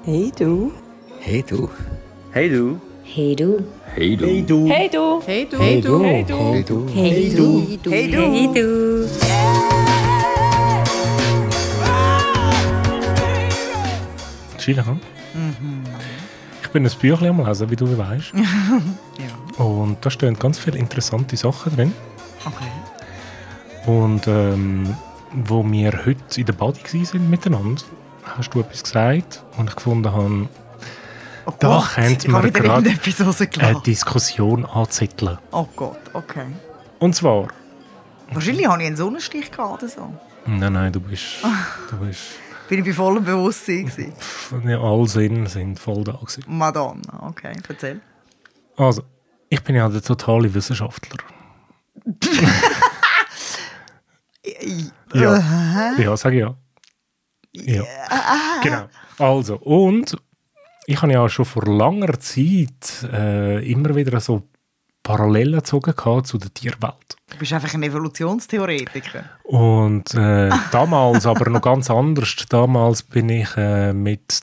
Hey du. Hey du. Hey du. Hey du. Hey du. Hey du. Hey du. Hey du. Hey du. Hey du. Hey du. Hey du. Hey du. Hey du. Chile, hm? Ich bin ein Büchlein am Lesen, wie du weißt. Ja, Und da stehen ganz viele interessante Sachen drin. okay. Und ähm, wo wir heute in der Body waren miteinander, hast du etwas gesagt und ich gefunden habe, Oh Da Gott, könnte ich man habe gerade eine. Diskussion anzetteln. Oh Gott, okay. Und zwar, Wahrscheinlich hatte ich einen Sonnenstich gehabt oder so. nein, nein, du bist, du bist, Bin ich bei vollem Bewusstsein gewesen. ja, alle Sinn sind voll da gewesen. Madonna, okay, erzähl. Also, ich bin ja der totale Wissenschaftler. Ja, ja sag ja. Ja, genau. Also, und ich habe ja schon vor langer Zeit äh, immer wieder so Parallelen gezogen zu der Tierwelt. Du bist einfach ein Evolutionstheoretiker. Und äh, damals aber noch ganz anders. Damals bin ich äh, mit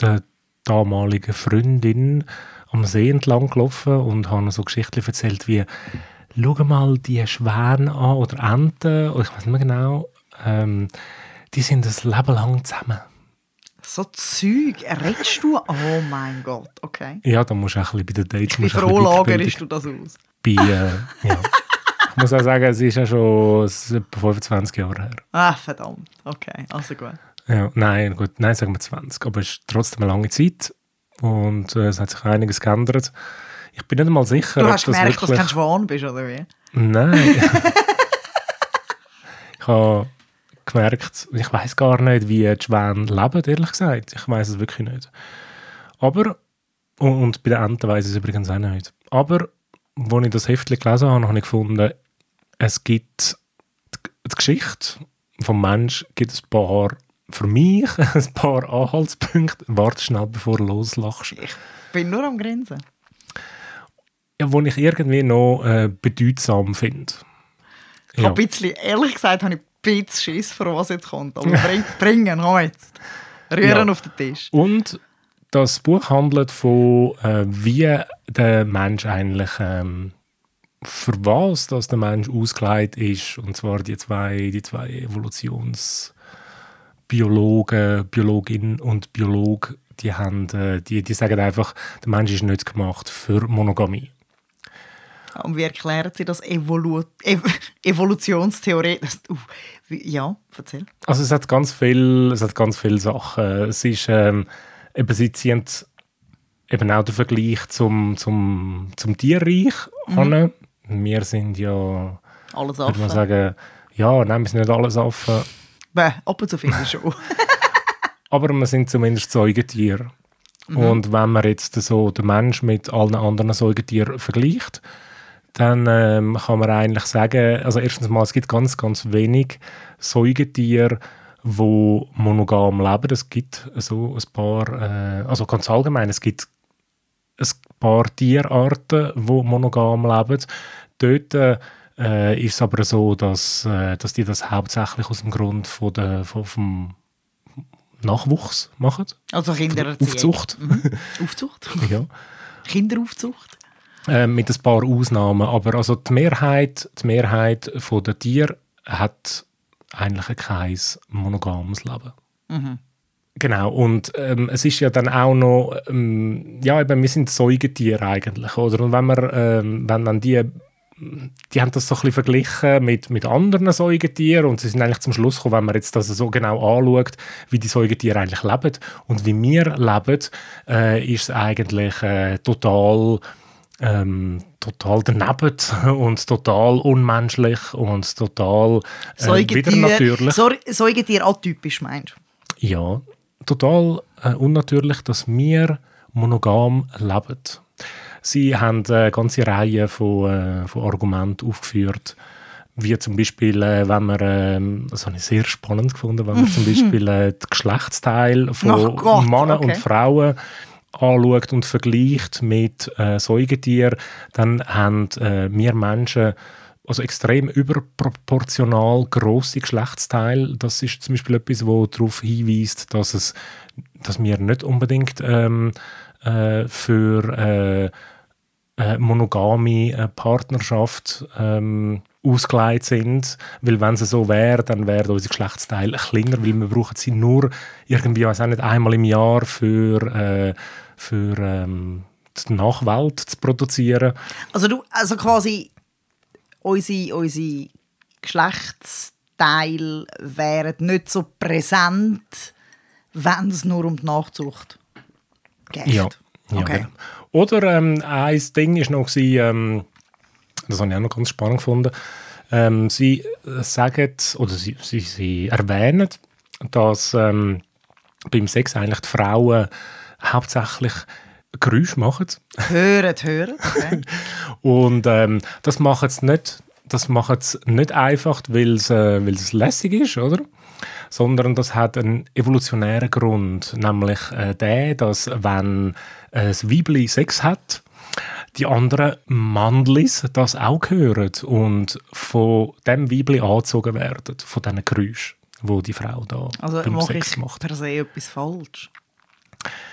der damaligen Freundin am See entlang gelaufen und habe so Geschichten erzählt wie «Schau mal die Schwäne an oder Enten, oder ich weiß nicht mehr genau, ähm, die sind ein Leben lang zusammen.» So Zeug, redest du? Oh mein Gott, okay. Ja, da musst du auch ein bisschen bei den Dates... Wie froh lagerst du das aus? Bei, äh, ja. Ich muss auch sagen, es ist ja schon etwa 25 Jahre her. Ah, verdammt. Okay, also gut. Ja, nein, gut, nein, sagen wir 20. Aber es ist trotzdem eine lange Zeit und äh, es hat sich einiges geändert. Ich bin nicht einmal sicher, Du ob hast das gemerkt, dass du wirklich... kein Schwan bist, oder wie? Nein. ich habe gemerkt, ich weiß gar nicht, wie die Schwäne leben, ehrlich gesagt. Ich weiß es wirklich nicht. Aber, und, und bei den Enten weiß ich es übrigens auch nicht. Aber, als ich das Heftchen gelesen habe, habe ich gefunden, es gibt die, Geschichte vom Mensch gibt ein paar, für mich, ein paar Anhaltspunkte. Warte schnell, bevor du loslachst. Ich bin nur am Grinsen. Ja, die ich irgendwie noch äh, bedeutsam finde. Ich habe ein bisschen, ehrlich gesagt, habe ich bisschen Schiss vor was jetzt kommt. Aber bring, bringen, komm jetzt. Rühren Ja. auf den Tisch. Und das Buch handelt von, äh, wie der Mensch eigentlich, ähm, für was dass der Mensch ausgelegt ist. Und zwar die zwei, die zwei Evolutionsbiologen, Biologin und Biolog, die, haben, äh, die, die sagen einfach, der Mensch ist nicht gemacht für Monogamie. Und wie erklären Sie das Evolu Ev Evolutionstheorie? Das, uh, wie, ja, erzähl. Also es hat ganz viel, es hat ganz viele Sachen. Es ist ähm, eben sie ziehen eben auch den Vergleich zum, zum, zum Tierreich an. Wir sind ja, Alles würde man offen. sagen, ja, nein, wir sind nicht alles offen, Bäh, ab und zu finde ich schon. aber wir sind zumindest Säugetiere. Und wenn man jetzt so den Mensch mit allen anderen Säugetieren vergleicht, dann ähm, kann man eigentlich sagen, also erstens mal, es gibt ganz, ganz wenig Säugetiere, wo monogam leben. Es gibt so ein paar, äh, also ganz allgemein, es gibt ein paar Tierarten, die monogam leben. Dort äh, ist es aber so, dass, äh, dass die das hauptsächlich aus dem Grund von der, von, vom Nachwuchs machen. Also Kindererziehung. Aufzucht. Aufzucht? ja. Kinderaufzucht? Äh, mit ein paar Ausnahmen. Aber also die Mehrheit, die Mehrheit der Tiere hat eigentlich kein monogames Leben. Genau, und ähm, es ist ja dann auch noch, ähm, ja, eben, wir sind Säugetiere eigentlich, oder? Und wenn man, ähm, wenn dann die, die haben das so ein bisschen verglichen mit, mit anderen Säugetieren und sie sind eigentlich zum Schluss gekommen, wenn man jetzt das so genau anschaut, wie die Säugetiere eigentlich leben und wie wir leben, äh, ist es eigentlich äh, total ähm, total daneben und total unmenschlich und total äh, wieder natürlich. Säugetier atypisch, meinst du? Ja, total äh, unnatürlich, dass wir monogam leben. Sie haben eine ganze Reihe von, äh, von Argumenten aufgeführt, wie zum Beispiel, äh, wenn man, äh, das habe ich sehr spannend gefunden, wenn man zum Beispiel äh, die Geschlechtsteile von Gott, Männern okay. und Frauen anschaut und vergleicht mit äh, Säugetieren, dann haben äh, wir Menschen also extrem überproportional große Geschlechtsteile. Das ist zum Beispiel etwas, wo darauf hinweist, dass es, dass wir nicht unbedingt ähm, äh, für äh, äh, monogame äh, Partnerschaft ähm, ausgelegt sind, weil wenn sie so wäre, dann wären unsere Geschlechtsteile kleiner, weil wir brauchen sie nur irgendwie, weiß auch nicht, einmal im Jahr für, äh, für ähm, die Nachwelt zu produzieren. Also du, also quasi unsere, unsere Geschlechtsteile wären nicht so präsent, wenn es nur um die Nachzucht geht. Ja. ja Okay. genau. Oder ähm, ein Ding war noch, ähm, das habe ich auch noch ganz spannend gefunden, ähm, sie sagen, oder sie, sie, sie erwähnen, dass ähm, beim Sex eigentlich die Frauen hauptsächlich Geräusche machen. Hören, hören. Okay. Und ähm, das machen sie nicht, das machen sie nicht einfach, weil es, äh, weil es lässig ist, oder? Sondern das hat einen evolutionären Grund, nämlich äh, der, dass wenn äh, das Weibli Sex hat, die anderen Mandlis das auch hören und von dem Weibli angezogen werden, von diesen Geräuschen, wo die Frau da Also beim mache Sex ich macht. per se etwas falsch.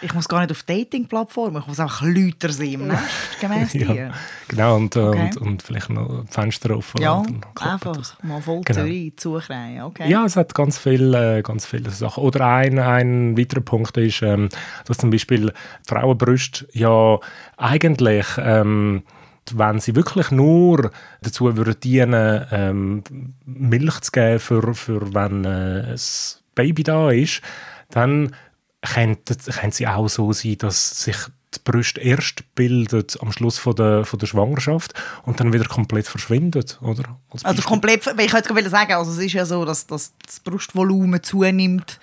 Ich muss gar nicht auf Dating-Plattformen, ich muss einfach lauter sein im Nest, gemäss dir. Ja, genau, und, äh, Okay. und, und vielleicht noch Fenster offen. Ja, klappt das. einfach mal voll Genau. Zürich zukriegen, okay. Ja, es hat ganz viele, äh, ganz viele Sachen. Oder ein, ein weiterer Punkt ist, ähm, dass zum Beispiel Frauenbrüste ja eigentlich, ähm, wenn sie wirklich nur dazu würden dienen, ähm, Milch zu geben, für, für wenn äh, ein Baby da ist, dann könnte, könnte sie auch so sein, dass sich die Brüste erst bildet am Schluss von der, von der Schwangerschaft und dann wieder komplett verschwindet, oder? Als Also komplett, ich gerade sagen, also es ist ja so, dass, dass das Brustvolumen zunimmt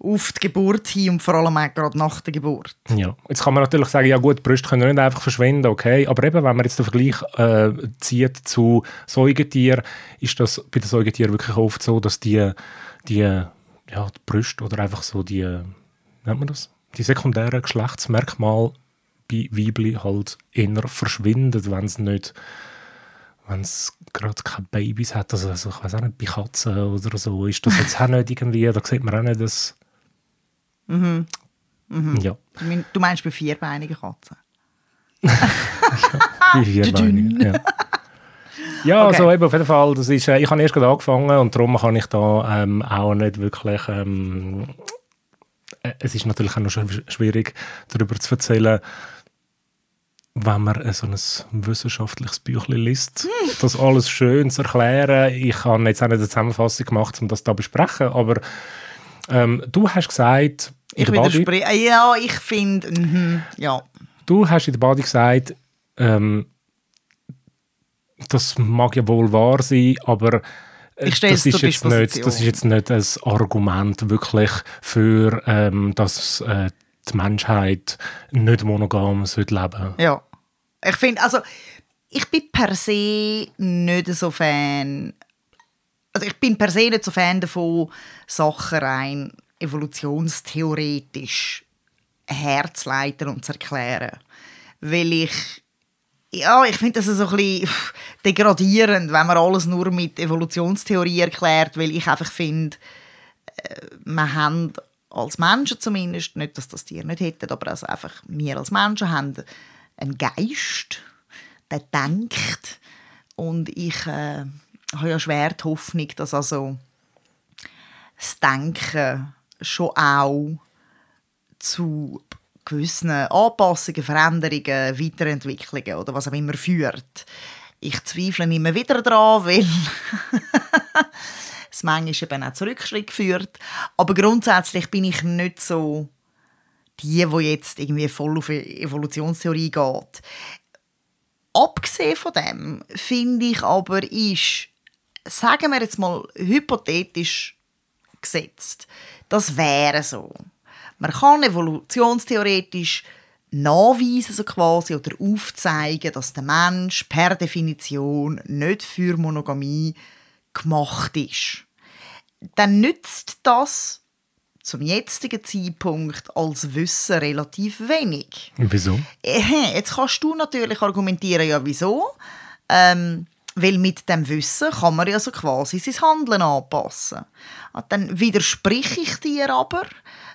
auf die Geburt hin und vor allem auch gerade nach der Geburt. Ja, jetzt kann man natürlich sagen, ja gut, die Brüste können nicht einfach verschwinden, okay, aber eben, wenn man jetzt den Vergleich äh, zieht zu Säugetieren, ist das bei den Säugetieren wirklich oft so, dass die, die, ja, die Brüste oder einfach so die, äh, nennt man das, die sekundären Geschlechtsmerkmale bei Weibli halt eher verschwinden, wenn es nicht wenn es gerade keine Babys hat, also, also ich weiß auch nicht, bei Katzen oder so, ist das jetzt auch nicht irgendwie, da sieht man auch nicht, dass ja, Du mein- Du meinst bei vierbeinigen Katzen? Wie vierbeinig, ja. Ja, Okay. also eben auf jeden Fall, das ist, äh, ich habe erst gerade angefangen und darum kann ich da ähm, auch nicht wirklich, ähm, äh, es ist natürlich auch noch schw- schwierig, darüber zu erzählen, wenn man so ein wissenschaftliches Büchlein liest, das alles schön zu erklären. Ich habe jetzt auch nicht eine Zusammenfassung gemacht, um das da zu besprechen, aber ähm, du hast gesagt, Ich widerspreche. Ja, ich finde, mhm, ja. Du hast in der Body gesagt, ähm, das mag ja wohl wahr sein, aber äh, das, ist jetzt nicht, das ist jetzt nicht ein Argument wirklich für, ähm, dass äh, die Menschheit nicht monogam sollte leben Ja. Ich finde, also, ich bin per se nicht so Fan. Also, ich bin per se nicht so Fan davon, Sachen rein evolutionstheoretisch herzuleiten und zu erklären. Weil ich. Ja, ich finde das so ein bisschen degradierend, wenn man alles nur mit Evolutionstheorie erklärt, weil ich einfach finde, wir haben als Menschen zumindest, nicht, dass das Tier nicht hätten, aber also einfach wir als Menschen haben einen Geist, der denkt. Und ich äh, habe ja schwer die Hoffnung, dass also das Denken schon auch zu gewissen Anpassungen, Veränderungen, Weiterentwicklungen oder was auch immer führt. Ich zweifle immer wieder daran, weil es manchmal eben auch zu Rückschritt führt. Aber grundsätzlich bin ich nicht so die, die jetzt irgendwie voll auf Evolutionstheorie geht. Abgesehen von dem finde ich aber ist, sagen wir jetzt mal hypothetisch gesetzt, das wäre so. Man kann evolutionstheoretisch nachweisen so quasi oder aufzeigen, dass der Mensch per Definition nicht für Monogamie gemacht ist. Dann nützt das zum jetzigen Zeitpunkt als Wissen relativ wenig. Wieso? Jetzt kannst du natürlich argumentieren, ja wieso? Ähm, Weil mit dem Wissen kann man ja so quasi sein Handeln anpassen. Und dann widerspreche ich dir aber,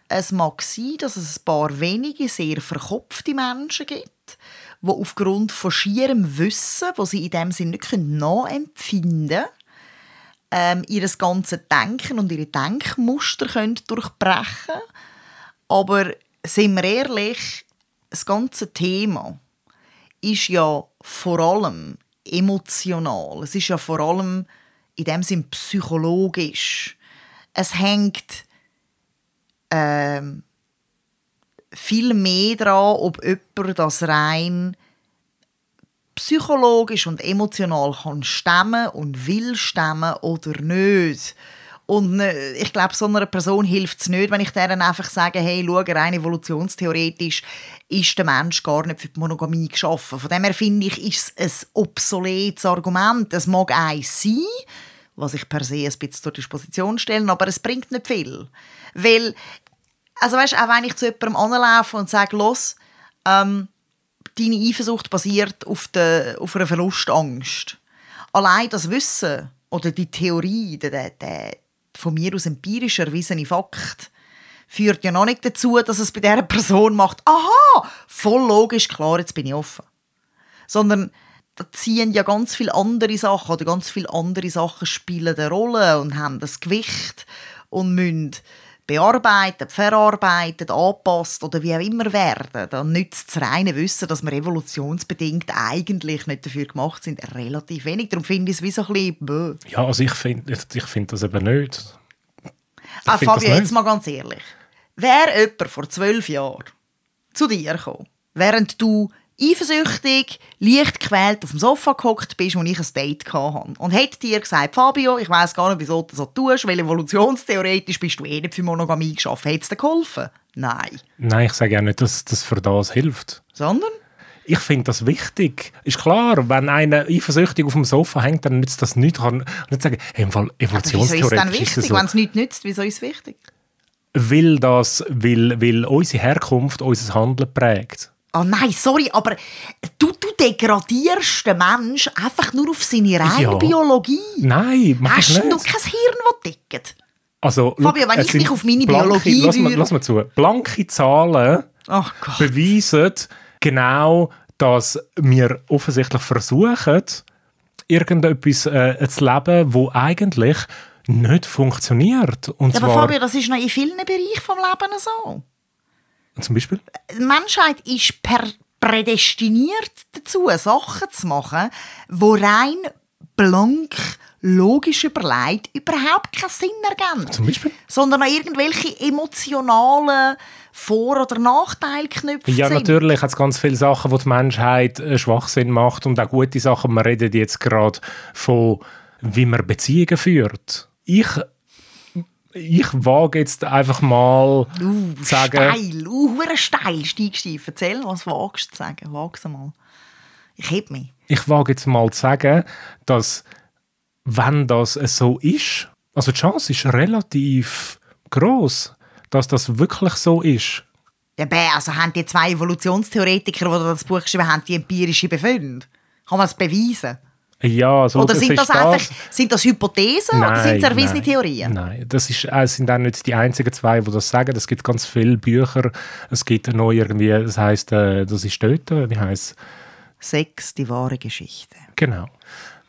es mag sein, dass es ein paar wenige sehr verkopfte Menschen gibt, die aufgrund von schierem Wissen, wo sie in dem Sinne nicht nachempfinden können, ähm, ihr ganzes Denken und ihre Denkmuster können durchbrechen Aber sind wir ehrlich, das ganze Thema ist ja vor allem emotional. Es ist ja vor allem in dem Sinn psychologisch. Es hängt ähm, viel mehr daran, ob jemand das rein psychologisch und emotional kann stemmen und will stemmen oder nicht. Und äh, ich glaube, so einer Person hilft es nicht, wenn ich denen einfach sage, hey, schau, rein evolutionstheoretisch ist der Mensch gar nicht für die Monogamie geschaffen. Von dem her finde ich, ist es ein obsoletes Argument. Es mag eins sein, was ich per se ein bisschen zur Disposition stelle, aber es bringt nicht viel. Weil, also weißt, auch wenn ich zu jemandem anlaufe und sage, los, ähm, deine Eifersucht basiert auf, der, auf einer Verlustangst. Allein das Wissen oder die Theorie, der, der von mir aus empirisch erwiesene Fakt, führt ja noch nicht dazu, dass es bei dieser Person macht, aha, voll logisch, klar, jetzt bin ich offen. Sondern da ziehen ja ganz viele andere Sachen oder ganz viele andere Sachen spielen eine Rolle und haben das Gewicht und müssen bearbeitet, verarbeitet, angepasst oder wie auch immer werden, dann nützt das reine Wissen, dass wir evolutionsbedingt eigentlich nicht dafür gemacht sind, relativ wenig. Darum finde ich es wie so ein bisschen... Bäh. Ja, also ich finde ich find das eben nicht. ah, Fabio, jetzt mal ganz ehrlich. Wäre jemand vor zwölf Jahren zu dir gekommen, während du eifersüchtig, leicht gequält auf dem Sofa gehockt bist, wo ich ein Date hatte. Und hätte dir gesagt, Fabio, ich weiß gar nicht, wieso du so tust, weil evolutionstheoretisch bist du eh nicht für Monogamie geschaffen. Hätte es dir geholfen? Nein. Nein, ich sage ja nicht, dass das für das hilft. Sondern? Ich finde das wichtig. Ist klar, wenn einer eifersüchtig auf dem Sofa hängt, dann nützt das nichts. Ich kann nicht sagen, hey, im Fall evolutionstheoretisch wieso ist es dann wichtig, so. wenn es nichts nützt? Wieso ist es wichtig? Weil, das, weil, weil unsere Herkunft unser Handeln prägt. Oh nein, sorry, aber du, du degradierst den Menschen einfach nur auf seine reine ja. Biologie. Nein, mach Hast nicht. du kein Hirn, das tickt? Also, Fabio, wenn ich mich auf meine blanke, Biologie lass mal, lass mal zu. Blanke Zahlen oh beweisen genau, dass wir offensichtlich versuchen, irgendetwas äh, zu leben, wo eigentlich nicht funktioniert. Und ja, aber Fabio, das ist noch in vielen Bereichen des Lebens so. Zum Beispiel? Die Menschheit ist per prädestiniert dazu, Sachen zu machen, wo rein blank logisch überlegt überhaupt keinen Sinn ergeben. Zum Beispiel? Sondern an irgendwelche emotionalen Vor- oder Nachteile knüpfen. Ja, natürlich hat es ganz viele Sachen, wo die Menschheit äh, Schwachsinn macht und auch gute Sachen. Wir reden jetzt gerade von, wie man Beziehungen führt. Ich ich wage jetzt einfach mal uh, zu sagen... Steil, uh, steil, steigstief. Erzähl, was wagst du zu sagen? Wag's mal. Ich heb mich. Ich wage jetzt mal zu sagen, dass, wenn das so ist, also die Chance ist relativ groß, dass das wirklich so ist. Ja, also haben die zwei Evolutionstheoretiker, die das Buch geschrieben haben, die empirische Befunde? Kann man es beweisen? Ja, so oder sind das, das einfach sind das Hypothesen nein, oder sind es erwiesene nein, Theorien? Nein, das ist, äh, sind auch nicht die einzigen zwei, die das sagen. Es gibt ganz viele Bücher. Es gibt noch irgendwie, das heißt, äh, das ist dort, wie heißt Sex, die wahre Geschichte. Genau.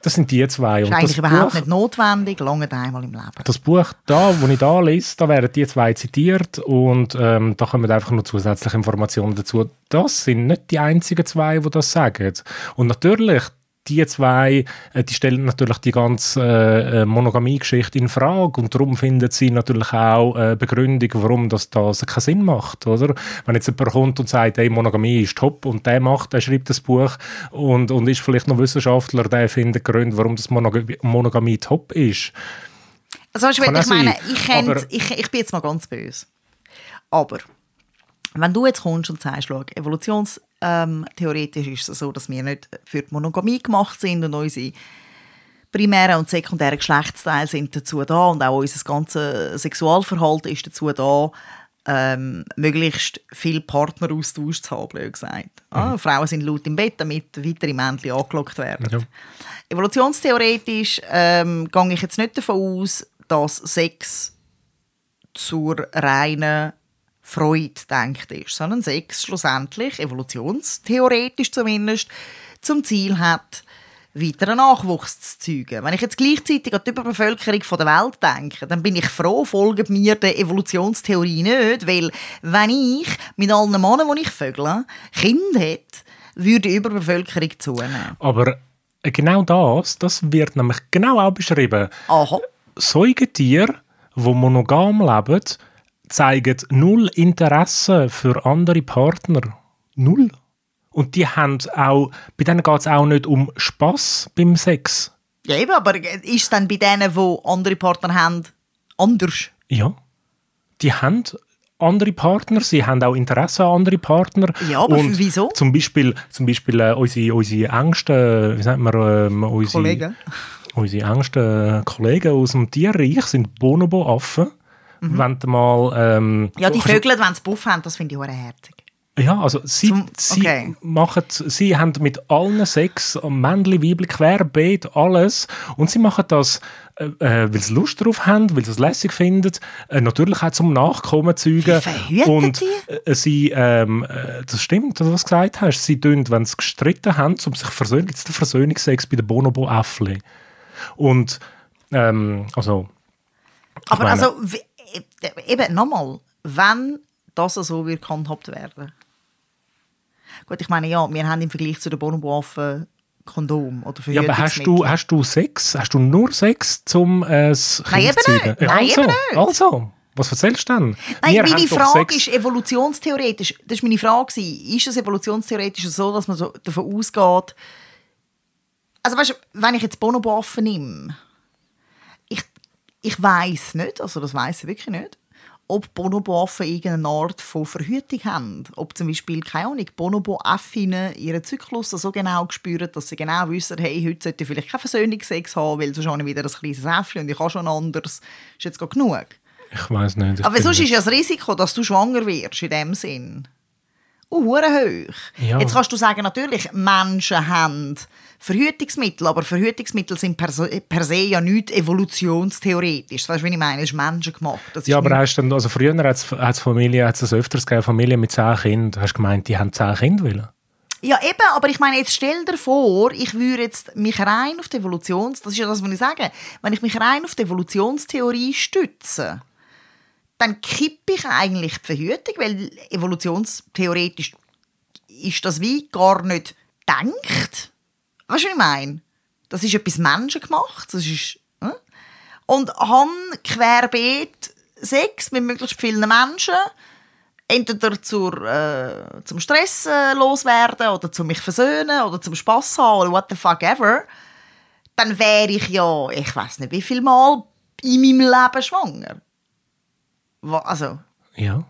Das sind die zwei. Das ist eigentlich überhaupt Buch, nicht notwendig, lange einmal im Leben. Das Buch da, wo ich da lese, da werden die zwei zitiert und ähm, da kommen einfach noch zusätzliche Informationen dazu. Das sind nicht die einzigen zwei, die das sagen. Und natürlich, die zwei, äh, die stellen natürlich die ganze äh, Monogamie-Geschichte in Frage und darum finden sie natürlich auch äh, Begründung, warum das, das keinen Sinn macht, oder? Wenn jetzt jemand kommt und sagt, hey, Monogamie ist top und der macht, der schreibt das Buch und, und ist vielleicht noch Wissenschaftler, der findet Gründe, warum das Monog Monogamie top ist. Also weißt, ich meine, ich, kennt, ich, ich bin jetzt mal ganz böse. Aber wenn du jetzt kommst und sagst, schau, Evolutions ähm, theoretisch ist es so, dass wir nicht für die Monogamie gemacht sind und unsere primären und sekundären Geschlechtsteile sind dazu da und auch unser ganzes Sexualverhalten ist dazu da, ähm, möglichst viel Partneraustausch zu haben, blöd gesagt. Ah, Frauen sind laut im Bett, damit weitere Männchen angelockt werden. Ja. Evolutionstheoretisch ähm, gehe ich jetzt nicht davon aus, dass Sex zur reinen Freude denkt ist, sondern Sex schlussendlich, evolutionstheoretisch zumindest, zum Ziel hat, weiteren Nachwuchs zu zeugen. Wenn ich jetzt gleichzeitig an die Überbevölkerung der Welt denke, dann bin ich froh, folgt mir der Evolutionstheorie nicht, weil wenn ich mit allen Männern, die ich vögle, Kinder hätte, würde die Überbevölkerung zunehmen. Aber äh, genau das, das wird nämlich genau auch beschrieben. Aha. Säugetiere, die monogam leben, zeigen null Interesse für andere Partner. Null. Und die haben auch, bei denen geht es auch nicht um Spaß beim Sex. Ja, eben, aber ist es dann bei denen, die andere Partner haben, anders? Ja. Die haben andere Partner, sie haben auch Interesse an andere Partner. Ja, aber Und wieso? Zum Beispiel, zum Beispiel äh, unsere, unsere engsten, wie sagt man, ähm, unsere, Kollegen? unsere engsten Kollegen aus dem Tierreich sind Bonobo-Affen. Wenn du mal... Ähm, Ja, die Vögel, wenn sie Buff haben, das finde ich auch herzig. Ja, also sie, Zum- sie, okay. machen, sie haben mit allen Sex, Männchen, Weibchen, querbeet, alles. Und sie machen das, äh, äh, weil sie Lust drauf haben, weil sie es lässig finden. Äh, natürlich auch zum Nachkommen zeugen. Und äh, sie, ähm, äh, das stimmt, was du gesagt hast. Sie tun, wenn sie gestritten haben, um sich versöhnen, jetzt der Versöhnungsex bei den Bonobo-Äffli. Und, ähm, also, Aber meine- also, w- e- eben, nochmal, wenn das so wird gehandhabt werden. Gut, ich meine, ja, wir haben im Vergleich zu den Bonobo-Affen Kondom oder ja, aber hast du, hast du Sex? Hast du nur Sex zum äh, Nein, eben zu nicht. Nein, also, eben nicht. also, was erzählst du denn? Nein, Wir meine Frage ist evolutionstheoretisch. Das war meine Frage. Ist es evolutionstheoretisch so, dass man so davon ausgeht, also weißt du, wenn ich jetzt Bonobo-Affen nehme, ich weiß nicht, also das weiß ich wirklich nicht, ob Bonobo-Affen irgendeine Art von Verhütung haben. Ob zum Beispiel, keine Ahnung, Bonobo-Affinnen ihren Zyklus so genau spüren, dass sie genau wissen, hey, heute sollte ich vielleicht keinen Versöhnungsex haben, weil sonst habe ich wieder ein kleines Äffchen und ich habe schon anderes. Ist jetzt genug. Ich weiß nicht. ich Aber sonst ist ja das Risiko, dass du schwanger wirst, in dem Sinn, hoch. Ja. Jetzt kannst du sagen, natürlich, Menschen haben Verhütungsmittel, aber Verhütungsmittel sind per se, per se ja nicht evolutionstheoretisch. Weißt du, wie ich meine? Das ist menschengemacht. Das Ja, aber hast du dann, also früher hat es Familien, hat es öfters gegeben, Familien mit zehn Kindern. Hast du gemeint, die haben zehn Kinder wollen? Ja, eben, aber ich meine, jetzt stell dir vor, ich würde jetzt mich rein auf die Evolutions... Das ist ja das, was ich sage. Wenn ich mich rein auf die Evolutionstheorie stütze, dann kippe ich eigentlich die Verhütung, weil evolutionstheoretisch ist das wie gar nicht denkt. Weißt du, was ich meine? Das ist etwas menschengemacht. Das ist, hm? Und haben querbeet Sex mit möglichst vielen Menschen entweder zur, äh, zum Stress loswerden oder zum mich versöhnen oder zum Spass haben oder what the fuck ever, dann wäre ich ja, ich weiß nicht wie viel Mal in meinem Leben schwanger. Also, Ja.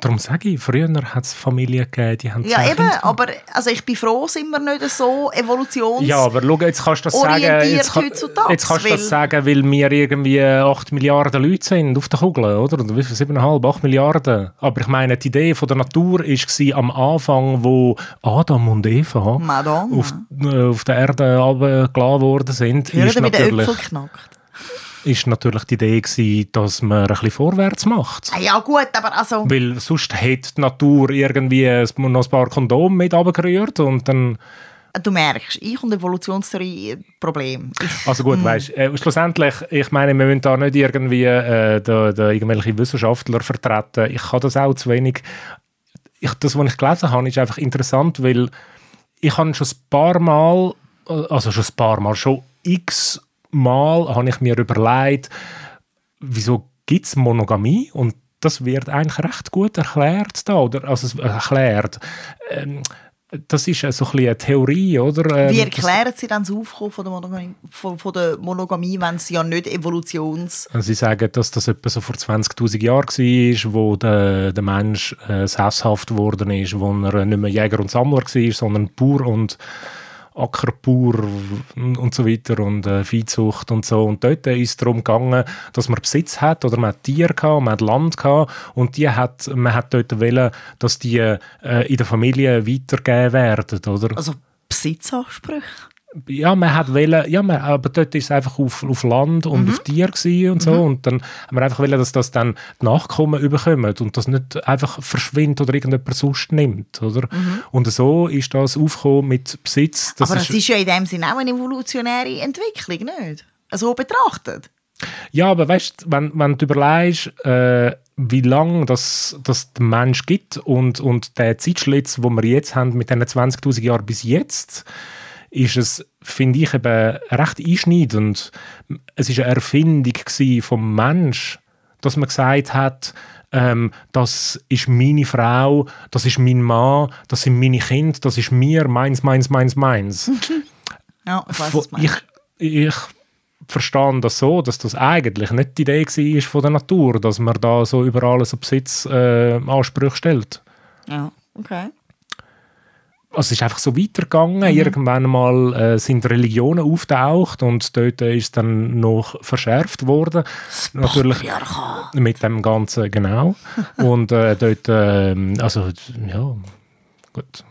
Darum sage ich, früher hat es Familien gegeben, die haben ja eben, Kinder aber also ich bin froh, sind wir nicht so evolutions... Ja, aber schau, jetzt kannst du das sagen, jetzt, kann- jetzt kannst du das sagen, weil wir irgendwie 8 Milliarden Leute sind auf der Kugel, oder? Oder wie viel? 7,5, 8 Milliarden. Aber ich meine, die Idee von der Natur war am Anfang, wo Adam und Eva Madonna. auf, äh, auf der Erde runtergelassen worden sind, Hören ist der natürlich, Äpfel knackt. Ist natürlich die Idee gewesen, dass man ein bisschen vorwärts macht. Ah, ja gut, aber also... Weil sonst hätte die Natur irgendwie noch ein paar Kondome mit runtergerührt und dann... Du merkst, ich und Evolutionstheorie ein Problem. Also gut, weißt, äh, schlussendlich, ich meine, wir müssen da nicht irgendwie äh, da, da irgendwelche Wissenschaftler vertreten. Ich kann das auch zu wenig. Ich, das, was ich gelesen habe, ist einfach interessant, weil ich habe schon ein paar Mal, äh, also schon ein paar Mal, schon x Mal habe ich mir überlegt, wieso gibt es Monogamie? Und das wird eigentlich recht gut erklärt da, oder? Also es- erklärt. Ähm, das ist äh, so ein bisschen eine Theorie, oder? Ähm, wie erklären Sie dann das Aufkommen von der Monogamie, von, von der Monogamie wenn sie ja nicht evolutions... Also Sie sagen, dass das etwa so vor 20'000 Jahren war, wo der, der Mensch äh, sesshaft geworden ist, wo er nicht mehr Jäger und Sammler war, sondern Bauer und Ackerbauer und so weiter und äh, Viehzucht und so. Und dort ist es darum gegangen, dass man Besitz hat oder man hat Tiere gehabt, man hat Land gehabt und die hat, man hat dort wollen, dass die äh, in der Familie weitergegeben werden, oder? Also Besitzansprüche? Ja, man hat wollen, ja, man, aber dort ist es einfach auf, auf Land und Mhm. auf Tier und so und dann haben wir einfach wollen, dass das dann die Nachkommen überkommen und das nicht einfach verschwindet oder irgendjemand sonst nimmt, oder? Und so ist das aufgekommen mit Besitz. Das Mhm. Aber das ist ja in dem Sinne auch eine evolutionäre Entwicklung, nicht? So betrachtet. Ja, aber weißt wenn, wenn du überlegst, äh, wie lange das, das der Mensch gibt und, und der Zeitschlitz, den wir jetzt haben, mit diesen 20.000 Jahren bis jetzt, ist es, finde ich, eben recht einschneidend. Es ist eine Erfindung vom Mensch, dass man gesagt hat, ähm, das ist meine Frau, das ist mein Mann, das sind meine Kinder, das ist mir, meins, meins, meins, meins. Ja, ich du meinst. ich, ich verstehe das so, dass das eigentlich nicht die Idee war von der Natur, dass man da so über alles Besitzansprüche äh, Ansprüche stellt. Ja, okay. Also es ist einfach so weitergegangen. Irgendwann mal äh, sind Religionen auftaucht und dort ist es dann noch verschärft worden. Natürlich Patriarchat. mit dem Ganzen, genau. und äh, dort, äh, also ja, gut,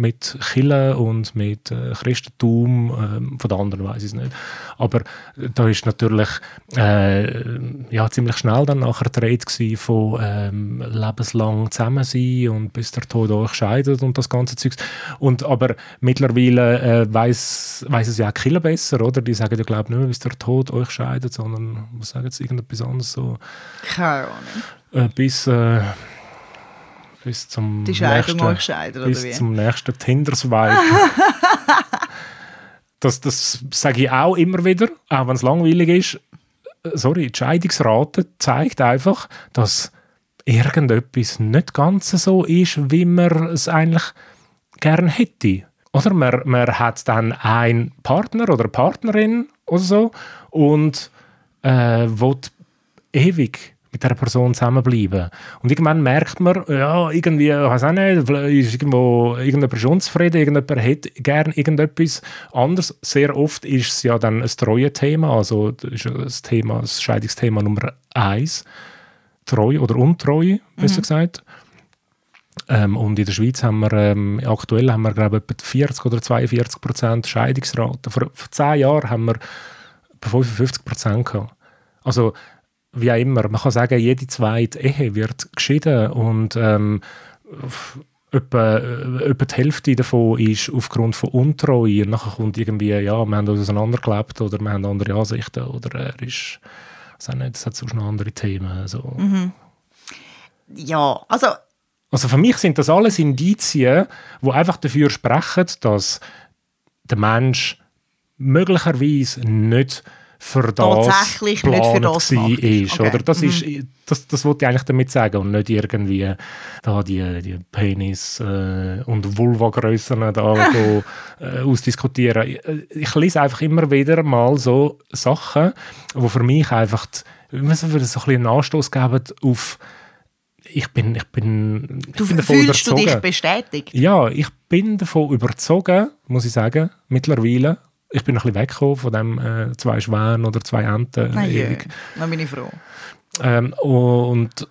mit Chile und mit äh, Christentum, äh, von den anderen weiß ich es nicht. Aber da ist natürlich äh, ja, ziemlich schnell dann nachher die Rede von ähm, lebenslang zusammen sein und bis der Tod euch scheidet und das ganze Zeugs. Und aber mittlerweile äh, weiß weiß es ja auch Kirche besser, oder? Die sagen ja glaube nicht mehr, bis der Tod euch scheidet, sondern was sagen sie irgendetwas anderes so Keine Ahnung. äh, bis äh, bis zum Die Scheidung nächsten, scheiden, bis wie? zum nächsten Tinder-Swipe. das, das sage ich auch immer wieder, auch wenn es langweilig ist. Sorry, die Scheidungsrate zeigt einfach, dass irgendetwas nicht ganz so ist, wie man es eigentlich gern hätte. Oder man, man hat dann einen Partner oder eine Partnerin oder so und äh, will ewig mit dieser Person zusammenbleiben. Und irgendwann merkt man, ja, irgendwie, ich weiß auch nicht, vielleicht ist irgendwo, irgendjemand ist unzufrieden, irgendjemand hätte gern irgendetwas anderes. Sehr oft ist es ja dann ein Treue-Thema, also das das Thema, das Scheidungsthema Nummer eins. Treue oder Untreue, besser gesagt. Ähm, und in der Schweiz haben wir, ähm, aktuell haben wir, glaube ich, etwa 40 oder 42 Prozent Scheidungsrate. Vor, vor zehn Jahren haben wir etwa 55 Prozent gehabt. Also, wie auch immer, man kann sagen, jede zweite Ehe wird geschieden und ähm, etwa, äh, etwa die Hälfte davon ist aufgrund von Untreue. Und nachher kommt irgendwie, ja, wir haben uns auseinandergelebt oder wir haben andere Ansichten oder er ist, weiß auch nicht, das hat sonst noch andere Themen. So. Ja, also Also für mich sind das alles Indizien, die einfach dafür sprechen, dass der Mensch möglicherweise nicht für das Tatsächlich nicht für das ist. Okay. Oder? Das, ist das, das wollte ich eigentlich damit sagen und nicht irgendwie da die, die Penis- äh, und Vulva-Grössen da äh, ausdiskutieren. Ich, lese einfach immer wieder mal so Sachen, die für mich einfach die, so ein bisschen einen Anstoß geben auf ich bin, ich bin, ich du bin davon fühlst du dich überzogen. bestätigt. Ja, ich bin davon überzogen, muss ich sagen, mittlerweile. Ich bin ein bisschen weggekommen von dem äh, zwei Schwänen oder zwei Enten. Na ja, ewig. dann bin ich froh. Ähm, und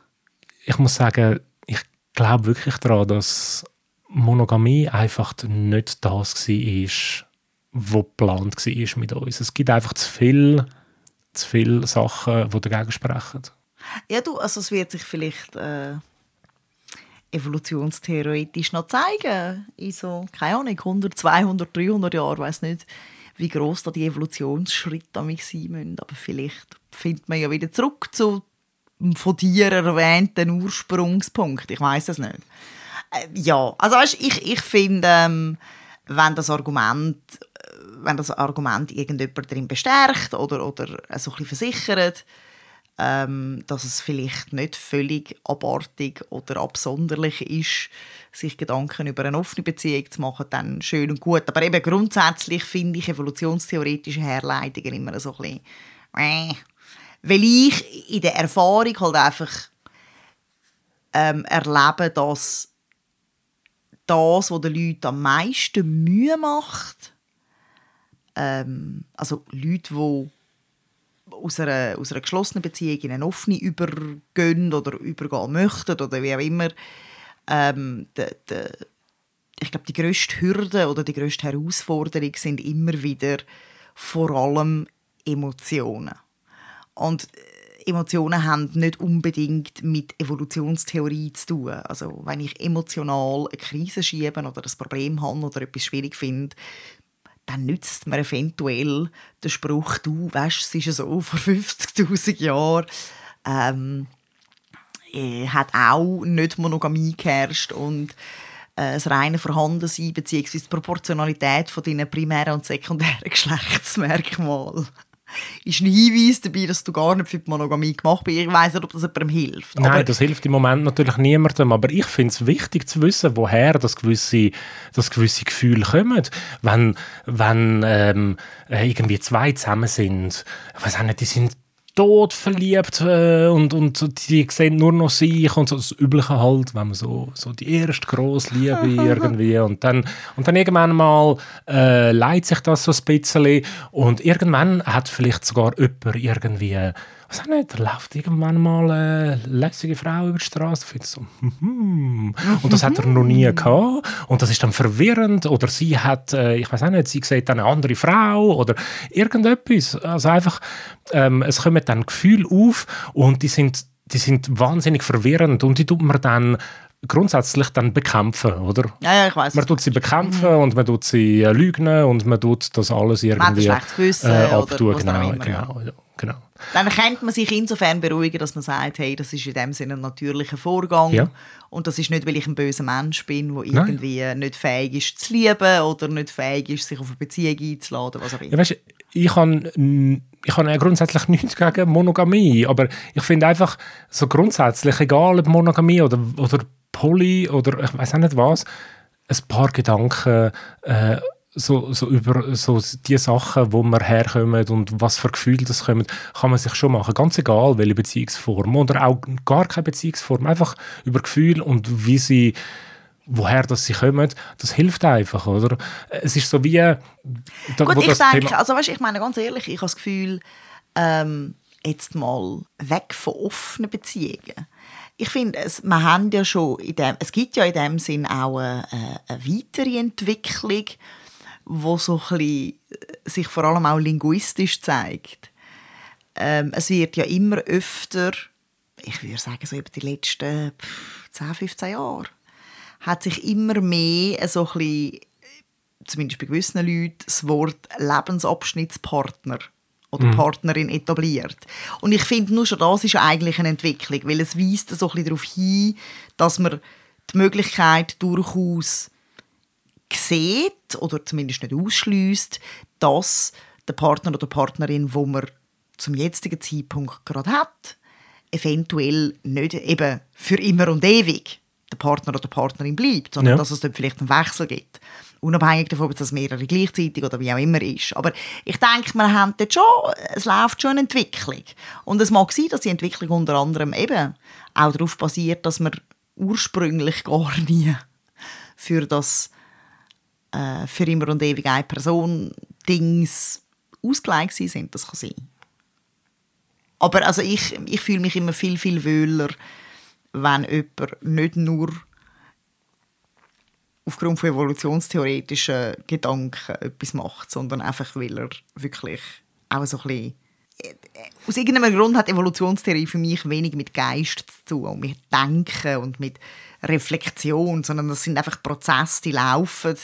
ich muss sagen, ich glaube wirklich daran, dass Monogamie einfach nicht das war, was geplant war mit uns. Es gibt einfach zu viel, zu viele Sachen, die dagegen sprechen. Ja, du, also es wird sich vielleicht äh, evolutionstheoretisch noch zeigen. In so, keine Ahnung, 100, 200, 300 Jahren, ich weiß nicht, wie groß da die Evolutionsschritte damit sein müssen. Aber vielleicht findet man ja wieder zurück zu dem von dir erwähnten Ursprungspunkt. Ich weiß es nicht. Äh, ja, also weißt, ich, ich finde, ähm, wenn das Argument äh, wenn das Argument irgendjemand darin bestärkt oder, oder so ein bisschen versichert, ähm, dass es vielleicht nicht völlig abartig oder absonderlich ist, sich Gedanken über eine offene Beziehung zu machen, dann schön und gut. Aber eben grundsätzlich finde ich evolutionstheoretische Herleitungen immer so ein bisschen weil ich in der Erfahrung halt einfach ähm, erlebe, dass das, was den Leuten am meisten Mühe macht. Ähm, also Leute, die aus einer, aus einer geschlossenen Beziehung in eine offene übergehen oder übergehen möchten oder wie auch immer. Ähm, de, de, ich glaube, die grösste Hürde oder die grösste Herausforderung sind immer wieder vor allem Emotionen. Und Emotionen haben nicht unbedingt mit Evolutionstheorie zu tun. Also wenn ich emotional eine Krise schiebe oder ein Problem habe oder etwas schwierig finde, dann nützt mir eventuell der Spruch, du weißt, es ist so, vor 50'000 Jahren ähm, äh, hat auch nicht Monogamie geherrscht und äh, das reine Vorhandensein bzw. die Proportionalität von deinen primären und sekundären Geschlechtsmerkmalen ist ein Hinweis dabei, dass du gar nicht für die Monogamie gemacht bist. Ich weiß nicht, ob das jemandem hilft. Nein, das hilft im Moment natürlich niemandem. Aber ich finde es wichtig zu wissen, woher das gewisse, das gewisse Gefühl kommt. Wenn, wenn ähm, irgendwie zwei zusammen sind, ich weiß auch nicht, die sind tot verliebt äh, und, und die sehen nur noch sich und so. Das Übliche halt, wenn man so, so die erste grosse Liebe irgendwie und dann, und dann irgendwann mal äh, leidet sich das so ein bisschen. Und irgendwann hat vielleicht sogar jemand irgendwie was auch nicht, da läuft irgendwann mal eine lässige Frau über die Straße. So, hm. Und das hat er noch nie gehabt. Und das ist dann verwirrend. Oder sie hat, äh, ich weiß auch nicht, sie sieht eine andere Frau oder irgendetwas. Also einfach, ähm, es kommen dann Gefühle auf und die sind, die sind wahnsinnig verwirrend und die tut man dann grundsätzlich dann bekämpfen, oder? Ja, ja, ich weiß. Man tut sie bekämpfen mhm. und man tut sie äh, lügen und man tut das alles irgendwie man äh, abtun. Genau, genau, ja. genau. Dann könnte man sich insofern beruhigen, dass man sagt, hey, das ist in dem Sinne ein natürlicher Vorgang ja. und das ist nicht, weil ich ein böser Mensch bin, der irgendwie Nein. nicht fähig ist zu lieben oder nicht fähig ist, sich auf eine Beziehung einzuladen, was auch immer. Ja, weißt, ich habe ich habe grundsätzlich nichts gegen Monogamie, aber ich finde einfach so grundsätzlich, egal ob Monogamie oder, oder Poly oder ich weiß auch nicht was, ein paar Gedanken äh, so, so über so die Sachen, wo man herkommt und was für Gefühle das kommen, kann man sich schon machen. Ganz egal, welche Beziehungsform oder auch gar keine Beziehungsform. Einfach über Gefühle und wie sie woher das sie kommen, das hilft einfach, oder? Es ist so wie... Da, Gut, ich denke, Thema also weißt, ich meine ganz ehrlich, ich habe das Gefühl, ähm, jetzt mal weg von offenen Beziehungen ich finde, es, wir haben ja schon in dem, es gibt ja in dem Sinn auch eine, eine weitere Entwicklung, wo so ein äh, sich vor allem auch linguistisch zeigt. Ähm, es wird ja immer öfter, ich würde sagen so über die letzten 10, 15 Jahre, hat sich immer mehr so ein bisschen, zumindest bei gewissen Leuten, das Wort Lebensabschnittspartner oder mhm. Partnerin etabliert. Und ich finde, nur schon das ist ja eigentlich eine Entwicklung, weil es weist so ein bisschen darauf hin, dass man die Möglichkeit durchaus sieht oder zumindest nicht ausschließt, dass der Partner oder Partnerin, wo man zum jetzigen Zeitpunkt gerade hat, eventuell nicht eben für immer und ewig der Partner oder Partnerin bleibt, sondern ja. dass es dort vielleicht einen Wechsel gibt. Unabhängig davon, ob es mehrere gleichzeitig oder wie auch immer ist. Aber ich denke, wir haben dort schon, es läuft schon eine Entwicklung. Und es mag sein, dass die Entwicklung unter anderem eben auch darauf basiert, dass wir ursprünglich gar nie für das äh, für immer und ewig eine Person Dings ausgelegt sind. Das kann sein. Aber also ich, ich fühle mich immer viel, viel wohler, wenn jemand nicht nur aufgrund von evolutionstheoretischen Gedanken etwas macht, sondern einfach, weil er wirklich auch so ein bisschen aus irgendeinem Grund hat Evolutionstheorie für mich wenig mit Geist zu tun und mit Denken und mit Reflexion, sondern das sind einfach Prozesse, die laufen.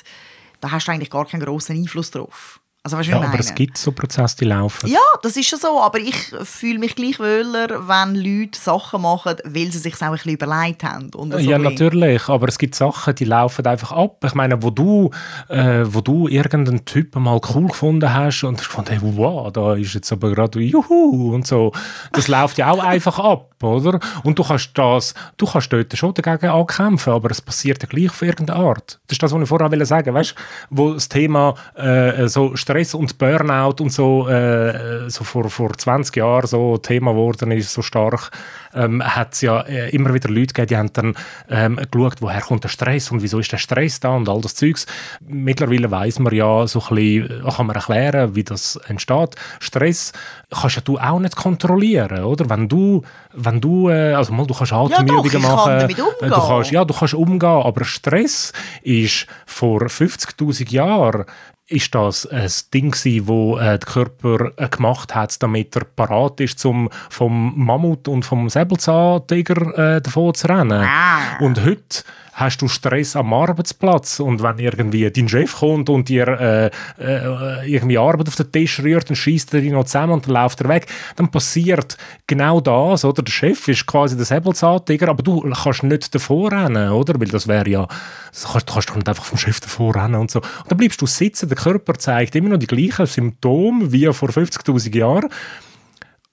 Da hast du eigentlich gar keinen großen Einfluss drauf. Also, ja, aber es gibt so Prozesse, die laufen. Ja, das ist schon so. Aber ich fühle mich gleich wohler, wenn Leute Sachen machen, weil sie sich auch ein bisschen überlegt haben. Und so ja, natürlich. Aber es gibt Sachen, die laufen einfach ab. Ich meine, wo du, äh, wo du irgendeinen Typen mal cool gefunden hast und hast gefunden, hey, wow, da ist jetzt aber gerade Juhu und so. Das läuft ja auch einfach ab, oder? Und du kannst das, du kannst dort schon dagegen ankämpfen, aber es passiert ja gleich auf irgendeine Art. Das ist das, was ich vorher sagen wollte. Weißt du, wo das Thema äh, so Stress und Burnout und so, äh, so vor, vor 20 Jahren so Thema geworden ist, so stark, ähm, hat es ja äh, immer wieder Leute gegeben, die haben dann ähm, geschaut, woher kommt der Stress und wieso ist der Stress da und all das Zeugs. Mittlerweile weiß man ja so ein bisschen, äh, kann man erklären, wie das entsteht. Stress kannst ja du auch nicht kontrollieren, oder? Wenn du, wenn du, äh, also mal, du kannst Atemübungen ja, machen. Kann damit umgehen. Du kannst, ja, du kannst umgehen, aber Stress ist vor 50'000 Jahren ist das ein Ding gewesen, wo äh, der Körper äh, gemacht hat, damit er parat ist, zum vom Mammut und vom Säbelzahntiger äh, davon zu rennen. Ah. Und heute hast du Stress am Arbeitsplatz und wenn irgendwie dein Chef kommt und dir äh, äh, irgendwie Arbeit auf den Tisch rührt, dann schießt er dich noch zusammen und dann läuft er weg, dann passiert genau das, oder? Der Chef ist quasi der Säbelzahntiger, aber du kannst nicht davor rennen, oder? Weil das wäre ja, du kannst doch nicht einfach vom Chef davor rennen und so. Und dann bleibst du sitzen, der Körper zeigt immer noch die gleichen Symptome wie vor 50'000 Jahren.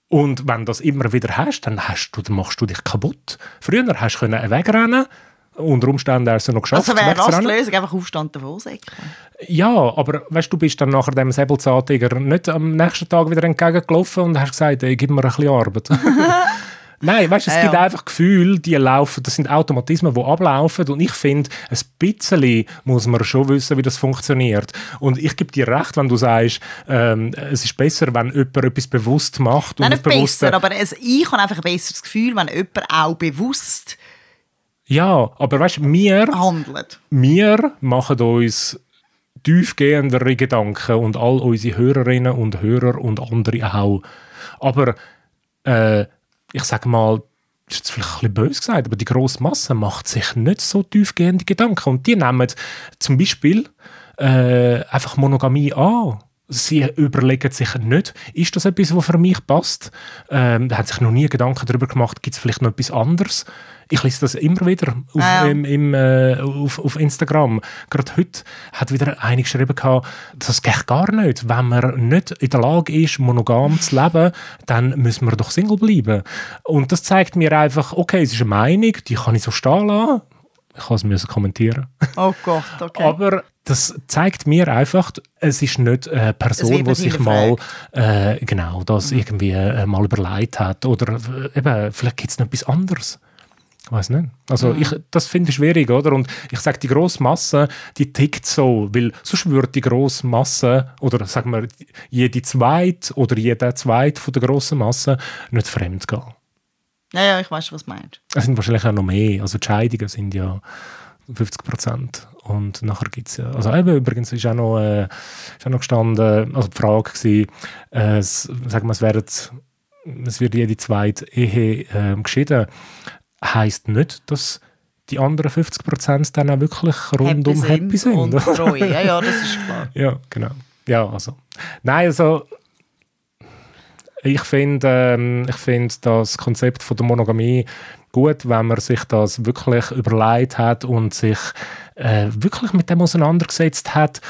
Und wenn du das immer wieder hast, dann, hast du, machst du dich kaputt. Früher hast du wegrennen unter Umständen hast du noch geschafft. Also wäre das die. Lösung, einfach Aufstand davon? Ja, aber weißt, du bist dann nachher dem Säbelzahntiger nicht am nächsten Tag wieder entgegengelaufen und hast gesagt, ey, gib mir ein bisschen Arbeit. Nein, weißt, es Ja, gibt ja. einfach Gefühle, die laufen, das sind Automatismen, die ablaufen und ich finde, ein bisschen muss man schon wissen, wie das funktioniert. Und ich gebe dir recht, wenn du sagst, ähm, es ist besser, wenn jemand etwas bewusst macht. Nein, und nicht bewusst- besser, aber es, ich habe einfach ein besseres Gefühl, wenn jemand auch bewusst Ja, aber weißt, wir handelt. wir machen uns tiefgehendere Gedanken und all unsere Hörerinnen und Hörer und andere auch. Aber äh, ich sage mal, das ist vielleicht ein bisschen böse gesagt, aber die grosse Masse macht sich nicht so tiefgehende Gedanken. Und die nehmen zum Beispiel äh, einfach Monogamie an. Sie überlegen sich nicht, ist das etwas, was für mich passt? Ähm, da hat sich noch nie Gedanken darüber gemacht, gibt es vielleicht noch etwas anderes? Ich lese das immer wieder auf, Ah, im, im, äh, auf, auf Instagram. Gerade heute hat wieder einer geschrieben, gehabt, das geht gar nicht. Wenn man nicht in der Lage ist, monogam zu leben, dann müssen wir doch Single bleiben. Und das zeigt mir einfach, okay, es ist eine Meinung, die kann ich so stehen lassen. Ich kann es kommentieren. Oh Gott, okay. Aber das zeigt mir einfach, es ist nicht eine Person, die sich mal äh, genau das irgendwie äh, mal überlegt hat. Oder äh, eben, vielleicht gibt es noch etwas anderes. Ich weiß nicht. Also ich, das finde ich schwierig, oder? Und ich sage, die grosse Masse, die tickt so, weil sonst würde die grosse Masse, oder sagen wir, jede zweite oder jeder zweite von der grossen Masse nicht fremd gehen. ja, ja, ich weiß, was du meinst. Es sind wahrscheinlich auch noch mehr. Also die Scheidungen sind ja 50 Prozent. Und nachher gibt es ja, also eben übrigens ist auch noch, äh, ist auch noch gestanden, also die Frage gewesen, äh, es, sagen wir, es, werden, es wird jede zweite Ehe äh, geschieden. Heißt nicht, dass die anderen 50 Prozent dann auch wirklich rundum happy sind. Und treu. Ja, ja, das ist klar. Ja, genau. Ja, also. Nein, also. Ich finde ähm, ich find das Konzept von der Monogamie gut, wenn man sich das wirklich überlegt hat und sich äh, wirklich mit dem auseinandergesetzt hat.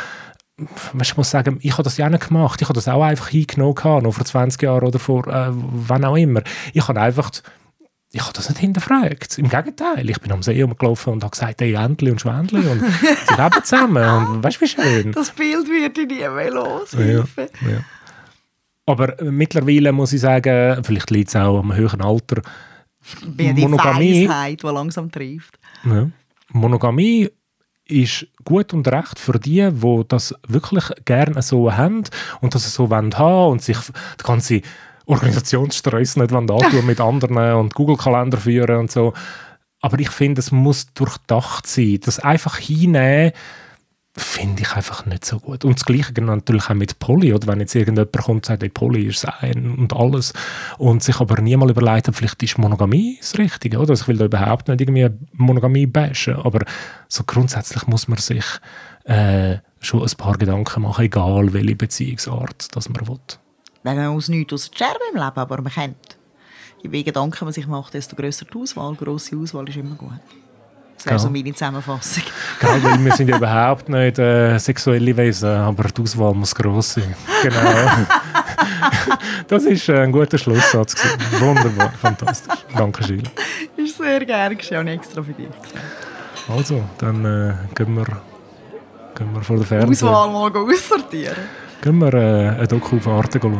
Weißt, ich muss sagen, ich habe das ja auch nicht gemacht. Ich habe das auch einfach hingenommen, gehabt, noch vor 20 Jahren oder vor äh, wann auch immer. Ich habe einfach ich habe das nicht hinterfragt. Im Gegenteil, ich bin am See rumgelaufen und habe gesagt, hey, Entli und Schwändli und sie leben zusammen. Und weißt du, wie schön? Das Bild wird ich nie mehr los. Ja, ja. Aber mittlerweile muss ich sagen, vielleicht liegt es auch am höheren Alter, Wie die Monogamie- Weisheit, die langsam trifft. ja. Monogamie ist gut und recht für die, die das wirklich gerne so haben und das so wollen haben und sich die ganze Organisationsstress nicht wollen antun mit anderen und Google-Kalender führen und so. Aber ich finde, es muss durchdacht sein. Das einfach hinnehmen, finde ich einfach nicht so gut. Und das Gleiche natürlich auch mit Poly, oder wenn jetzt irgendjemand kommt und sagt, hey, Poly ist ein und alles und sich aber niemals überlegt hat, vielleicht ist Monogamie das Richtige, oder? Also ich will da überhaupt nicht irgendwie Monogamie bashen, aber so grundsätzlich muss man sich äh, schon ein paar Gedanken machen, egal welche Beziehungsart das man will. Wenn man muss nichts aus der Scherbe im Leben, aber man kennt. Je mehr Gedanken man sich macht, desto grösser die Auswahl. Grosse Auswahl ist immer gut. So meine Zusammenfassung. Genau, weil wir sind ja überhaupt nicht äh, sexuelle Wesen, aber die Auswahl muss gross sein. Genau. das ist ein guter Schlusssatz. Wunderbar, fantastisch. Danke, Gilles. ist sehr gerne geschehen, extra für dich. Also, dann äh, gehen, wir, gehen wir vor der Fernseher. Auswahl mal aussortieren. Gehen wir äh, eine Doku auf Arte schauen.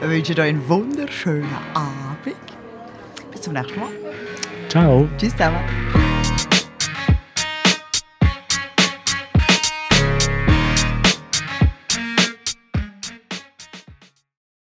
Wir wünschen euch einen wunderschönen Abend. Bis zum nächsten Mal. Ciao. Tschüss zusammen.